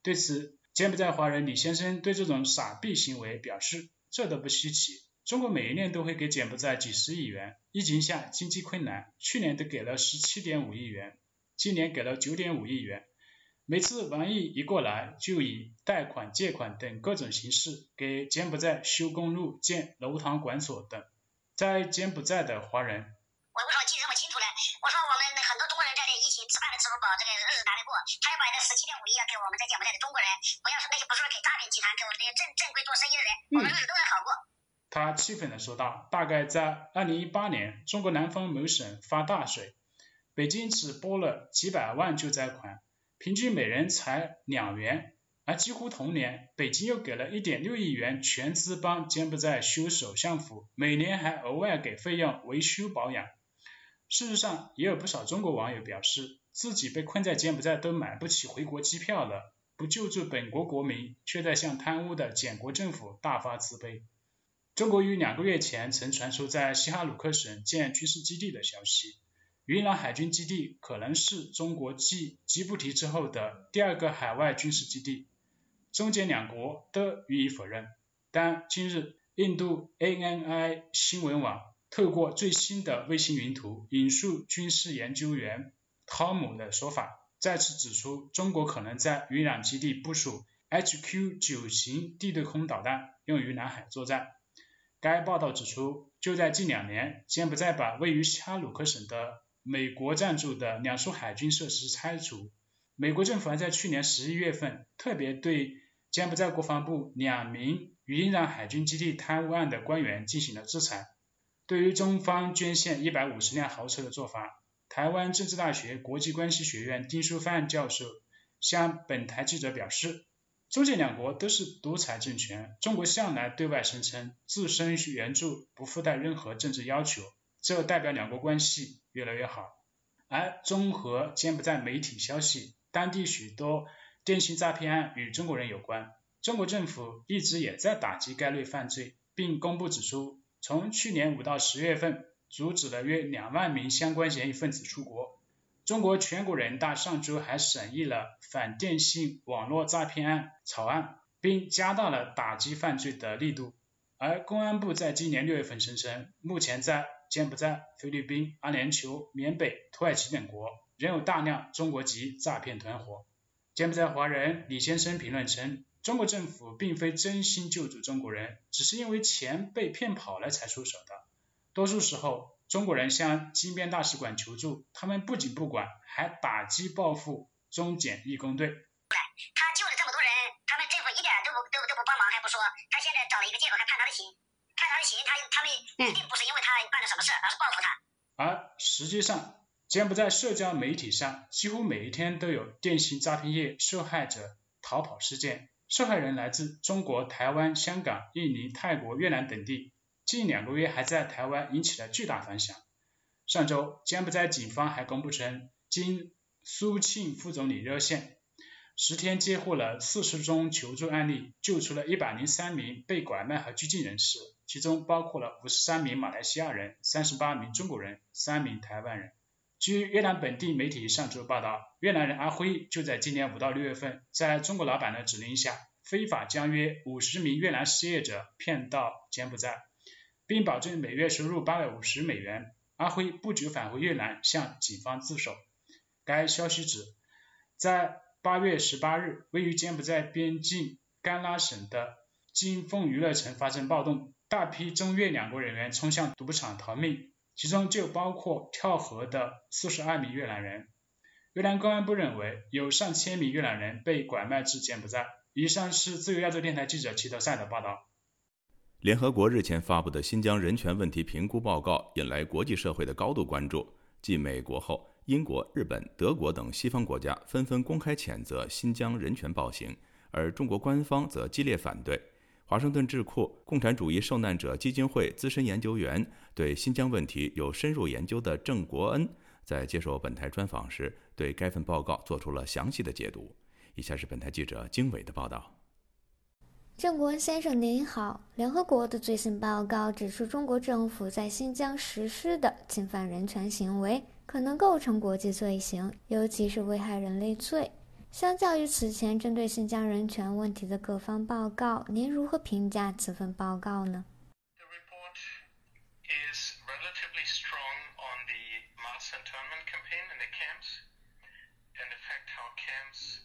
对此，柬埔寨华人李先生对这种傻逼行为表示，这都不稀奇。中国每一年都会给柬埔寨几十亿元，疫情下经济困难，去年都给了十七点五亿元，今年给了九点五亿元。每次王毅一过来，就以贷款、借款等各种形式给柬埔寨修公路、建楼堂馆所等。在柬埔寨的华人，骗集团，给我们这些正正规做生意的人，我们日子都会好过。他气愤地说道：“大概在二零一八年，中国南方某省发大水，北京只拨了几百万救灾款，平均每人才两元。而几乎同年，北京又给了一点六亿元全资帮柬埔寨修首相府，每年还额外给费用维修保养。事实上，也有不少中国网友表示，自己被困在柬埔寨都买不起回国机票了，不救助本国国民，却在向贪污的柬国政府大发慈悲。”中国于两个月前曾传出在西哈努克省建军事基地的消息，云南海军基地可能是中国继吉布提之后的第二个海外军事基地，中柬两国都予以否认。但今日，印度 ANI 新闻网透过最新的卫星云图，引述军事研究员汤姆的说法，再次指出中国可能在云南基地部署 HQ 九型地对空导弹，用于南海作战。该报道指出，就在近两年，柬埔寨把位于西哈努克省的美国赞助的两处海军设施拆除。美国政府还在去年十一月份特别对柬埔寨国防部两名云南海军基地贪污案的官员进行了制裁。对于中方捐献一百五十辆豪车的做法，台湾政治大学国际关系学院丁书范教授向本台记者表示。中柬两国都是独裁政权，中国向来对外声称自身援助不附带任何政治要求，这代表两国关系越来越好。而综合柬埔寨媒体消息，当地许多电信诈骗案与中国人有关。中国政府一直也在打击该类犯罪，并公布指出，从去年五到十月份，阻止了约两万名相关嫌疑分子出国。中国全国人大上周还审议了反电信网络诈骗案草案，并加大了打击犯罪的力度。而公安部在今年六月份声称，目前在柬埔寨、菲律宾、阿联酋、缅北、土耳其等国仍有大量中国籍诈骗团伙。柬埔寨华人李先生评论称，中国政府并非真心救助中国人，只是因为钱被骗跑了才出手的。多数时候。中国人向金边大使馆求助，他们不仅不管，还打击报复中柬义工队。他救了这么多人，他们政府一点都不都都不帮忙，还不说，他现在找了一个借口，还判他的刑，判他的刑，他他们一定不是因为他办了什么事，而是报复他。而实际上，柬埔寨社交媒体上几乎每一天都有电信诈骗业受害者逃跑事件，受害人来自中国台湾、香港、印尼、泰国、越南等地。近两个月还在台湾引起了巨大反响。上周，柬埔寨警方还公布称，经苏庆副总理热线，十天接获了四十宗求助案例，救出了一百零三名被拐卖和拘禁人士，其中包括了五十三名马来西亚人、三十八名中国人、三名台湾人。据越南本地媒体上周报道，越南人阿辉就在今年五到六月份，在中国老板的指令下，非法将约五十名越南失业者骗到柬埔寨。并保证每月收入八百五十美元。阿辉不久返回越南，向警方自首。该消息指，在八月十八日，位于柬埔寨边境甘拉省的金凤娱乐城发生暴动，大批中越两国人员冲向赌场逃命，其中就包括跳河的四十二名越南人。越南公安部认为，有上千名越南人被拐卖至柬埔寨。以上是自由亚洲电台记者齐德赛的报道。联合国日前发布的新疆人权问题评估报告引来国际社会的高度关注。继美国后，英国、日本、德国等西方国家纷纷公开谴责新疆人权暴行，而中国官方则激烈反对。华盛顿智库共产主义受难者基金会资深研究员、对新疆问题有深入研究的郑国恩，在接受本台专访时，对该份报告做出了详细的解读。以下是本台记者经纬的报道。郑国恩先生您好，联合国的最新报告指出，中国政府在新疆实施的侵犯人权行为可能构成国际罪行，尤其是危害人类罪。相较于此前针对新疆人权问题的各方报告，您如何评价此份报告呢？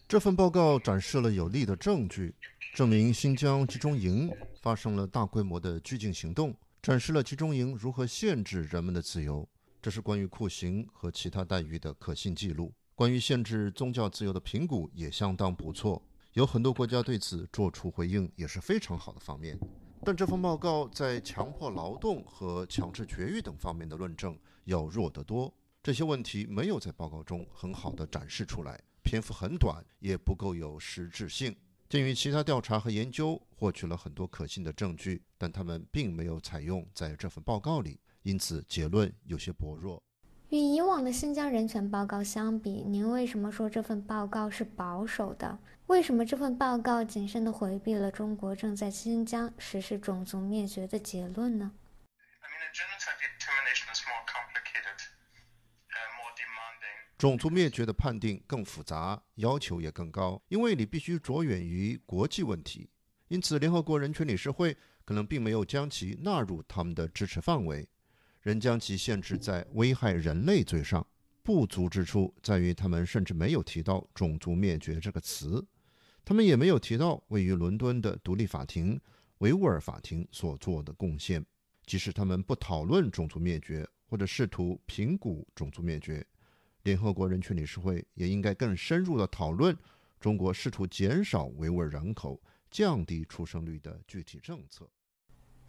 这份报告展示了有力的证据，证明新疆集中营发生了大规模的拘禁行动，展示了集中营如何限制人们的自由。这是关于酷刑和其他待遇的可信记录。关于限制宗教自由的评估也相当不错，有很多国家对此做出回应，也是非常好的方面。但这份报告在强迫劳动和强制绝育等方面的论证要弱得多，这些问题没有在报告中很好的展示出来。篇幅很短，也不够有实质性。鉴于其他调查和研究获取了很多可信的证据，但他们并没有采用在这份报告里，因此结论有些薄弱。与以往的新疆人权报告相比，您为什么说这份报告是保守的？为什么这份报告谨慎地回避了中国正在新疆实施种族灭绝的结论呢？种族灭绝的判定更复杂，要求也更高，因为你必须着眼于国际问题。因此，联合国人权理事会可能并没有将其纳入他们的支持范围，仍将其限制在危害人类罪上。不足之处在于，他们甚至没有提到“种族灭绝”这个词，他们也没有提到位于伦敦的独立法庭维吾尔法庭所做的贡献。即使他们不讨论种族灭绝，或者试图评估种族灭绝。联合国人权理事会也应该更深入的讨论中国试图减少维吾尔人口、降低出生率的具体政策。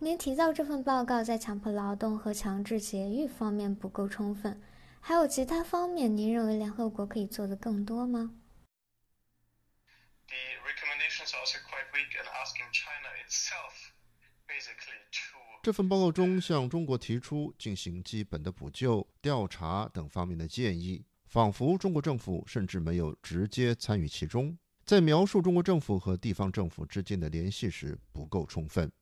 您提到这份报告在强迫劳动和强制节育方面不够充分，还有其他方面，您认为联合国可以做得更多吗？这份报告中向中国提出进行基本的补救、调查等方面的建议，仿佛中国政府甚至没有直接参与其中。在描述中国政府和地方政府之间的联系时不够充分，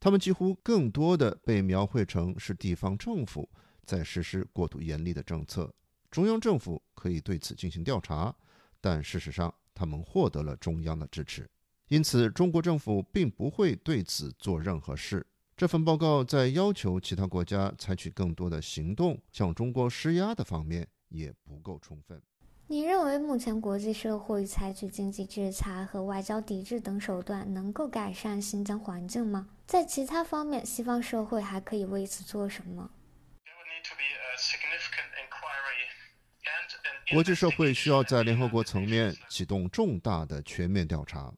他们几乎更多的被描绘成是地方政府在实施过度严厉的政策。中央政府可以对此进行调查，但事实上他们获得了中央的支持，因此中国政府并不会对此做任何事。这份报告在要求其他国家采取更多的行动向中国施压的方面也不够充分。你认为目前国际社会采取经济制裁和外交抵制等手段能够改善新疆环境吗？在其他方面，西方社会还可以为此做什么？国际社会需要在联合国层面启动重大的全面调查，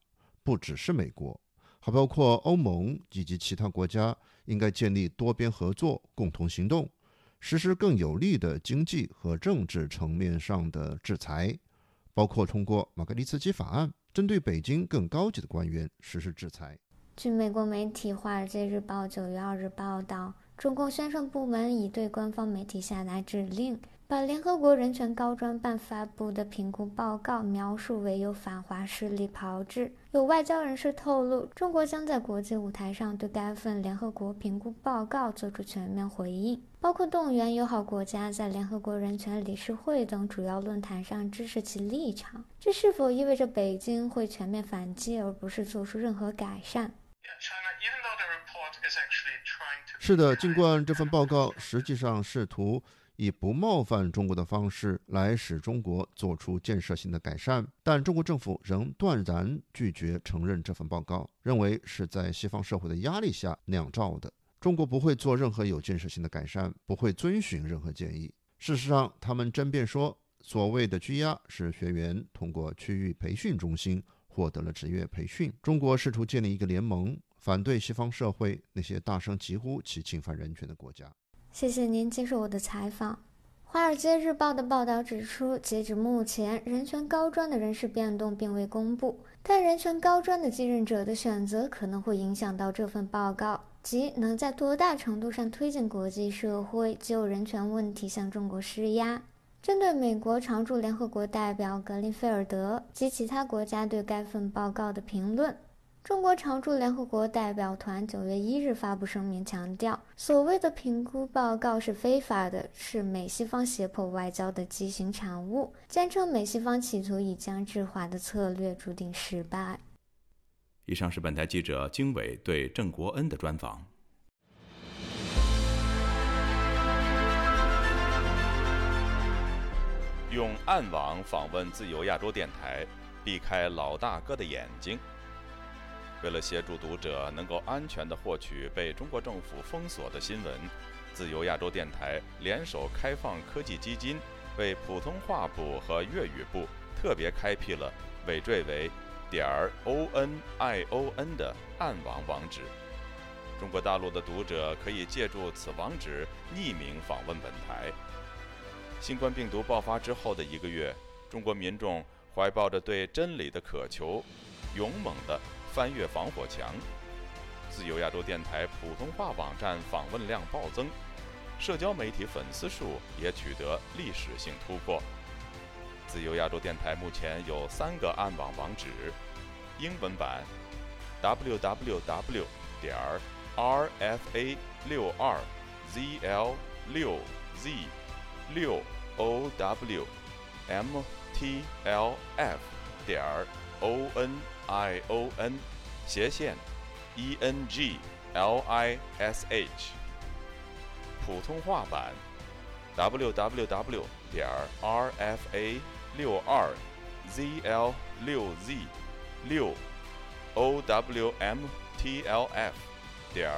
不只是美国。还包括欧盟以及其他国家应该建立多边合作，共同行动，实施更有力的经济和政治层面上的制裁，包括通过马格尼茨基法案，针对北京更高级的官员实施制裁。据美国媒体《华尔街日报》九月二日报道，中共宣传部门已对官方媒体下达指令。把联合国人权高专办发布的评估报告描述为由反华势力炮制。有外交人士透露，中国将在国际舞台上对该份联合国评估报告作出全面回应，包括动员友好国家在联合国人权理事会等主要论坛上支持其立场。这是否意味着北京会全面反击，而不是做出任何改善？是的，尽管这份报告实际上试图。以不冒犯中国的方式来使中国做出建设性的改善，但中国政府仍断然拒绝承认这份报告，认为是在西方社会的压力下酿造的。中国不会做任何有建设性的改善，不会遵循任何建议。事实上，他们争辩说，所谓的拘押是学员通过区域培训中心获得了职业培训。中国试图建立一个联盟，反对西方社会那些大声疾呼其侵犯人权的国家。谢谢您接受我的采访。《华尔街日报》的报道指出，截止目前，人权高专的人事变动并未公布，但人权高专的继任者的选择可能会影响到这份报告，即能在多大程度上推进国际社会就人权问题向中国施压。针对美国常驻联合国代表格林菲尔德及其他国家对该份报告的评论。中国常驻联合国代表团九月一日发布声明，强调所谓的评估报告是非法的，是美西方胁迫外交的畸形产物，坚称美西方企图以僵制华的策略注定失败。以上是本台记者经纬对郑国恩的专访。用暗网访问自由亚洲电台，避开老大哥的眼睛。为了协助读者能够安全地获取被中国政府封锁的新闻，自由亚洲电台联手开放科技基金，为普通话部和粤语部特别开辟了尾缀为点儿 o n i o n 的暗网网址。中国大陆的读者可以借助此网址匿名访问本台。新冠病毒爆发之后的一个月，中国民众怀抱着对真理的渴求，勇猛地。翻越防火墙，自由亚洲电台普通话网站访问量暴增，社交媒体粉丝数也取得历史性突破。自由亚洲电台目前有三个暗网网址：英文版 www 点 rfa 六二 zl 六 z 六 ow mtlf 点 on。I o n 斜线 e n g l i s h 普通话版 w w w 点 r f a 六二 z l 六 z 六 o w m t l f 点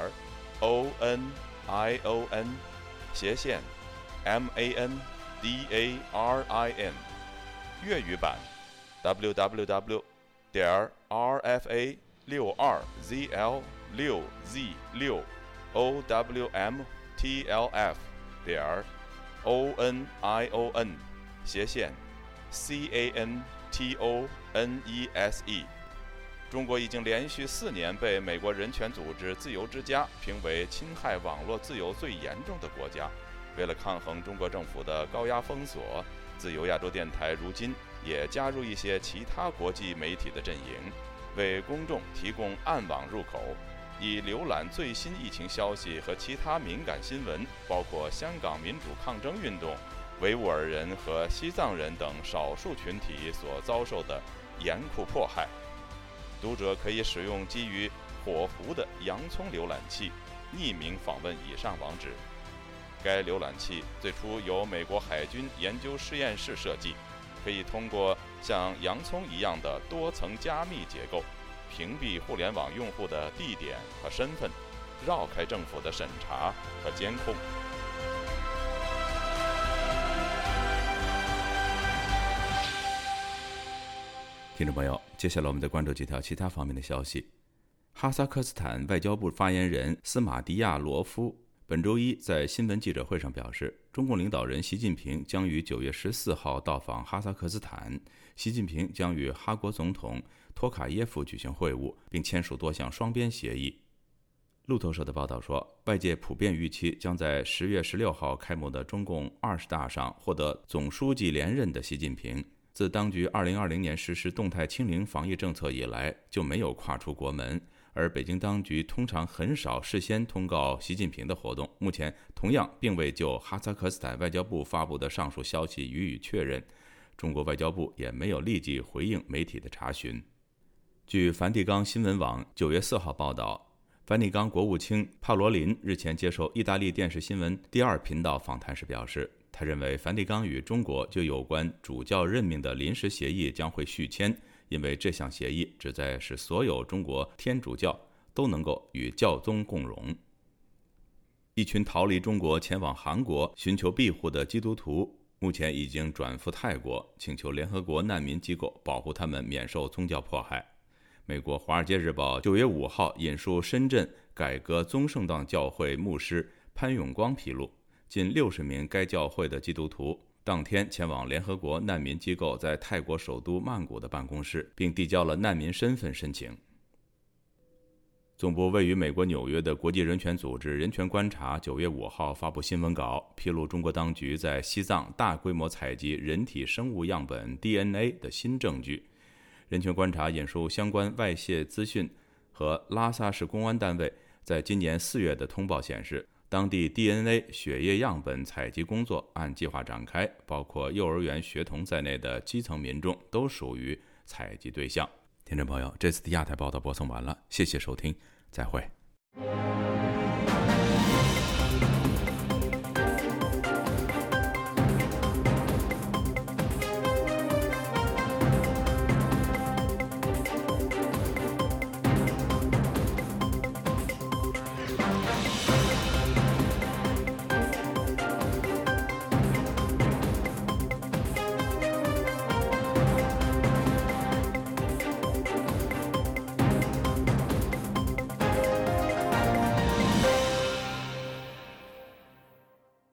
o n i o n 斜线 m a n d a r i n 粤语版 w w w 点儿 rfa 六二 zl 六 z 六 owmtlf 点儿 onion 斜线 cantonese。中国已经连续四年被美国人权组织自由之家评为侵害网络自由最严重的国家。为了抗衡中国政府的高压封锁，自由亚洲电台如今。也加入一些其他国际媒体的阵营，为公众提供暗网入口，以浏览最新疫情消息和其他敏感新闻，包括香港民主抗争运动、维吾尔人和西藏人等少数群体所遭受的严酷迫害。读者可以使用基于火狐的洋葱浏览器，匿名访问以上网址。该浏览器最初由美国海军研究实验室设计。可以通过像洋葱一样的多层加密结构，屏蔽互联网用户的地点和身份，绕开政府的审查和监控。听众朋友，接下来我们再关注几条其他方面的消息。哈萨克斯坦外交部发言人斯马迪亚罗夫。本周一在新闻记者会上表示，中共领导人习近平将于九月十四号到访哈萨克斯坦。习近平将与哈国总统托卡耶夫举行会晤，并签署多项双边协议。路透社的报道说，外界普遍预期将在十月十六号开幕的中共二十大上获得总书记连任的习近平，自当局二零二零年实施动态清零防疫政策以来，就没有跨出国门。而北京当局通常很少事先通告习近平的活动，目前同样并未就哈萨克斯坦外交部发布的上述消息予以确认。中国外交部也没有立即回应媒体的查询。据梵蒂冈新闻网九月四号报道，梵蒂冈国务卿帕罗林日前接受意大利电视新闻第二频道访谈时表示。他认为梵蒂冈与中国就有关主教任命的临时协议将会续签，因为这项协议旨在使所有中国天主教都能够与教宗共荣。一群逃离中国前往韩国寻求庇护的基督徒，目前已经转赴泰国，请求联合国难民机构保护他们免受宗教迫害。美国《华尔街日报》九月五号引述深圳改革宗圣堂教会牧师潘永光披露，近六十名该教会的基督徒当天前往联合国难民机构在泰国首都曼谷的办公室，并递交了难民身份申请。总部位于美国纽约的国际人权组织人权观察九月五号发布新闻稿，披露中国当局在西藏大规模采集人体生物样本 DNA 的新证据。人权观察引述相关外泄资讯和拉萨市公安单位在今年四月的通报显示，当地 DNA 血液样本采集工作按计划展开，包括幼儿园学童在内的基层民众都属于采集对象。听众朋友，这次的亚太报道播送完了，谢谢收听，再会。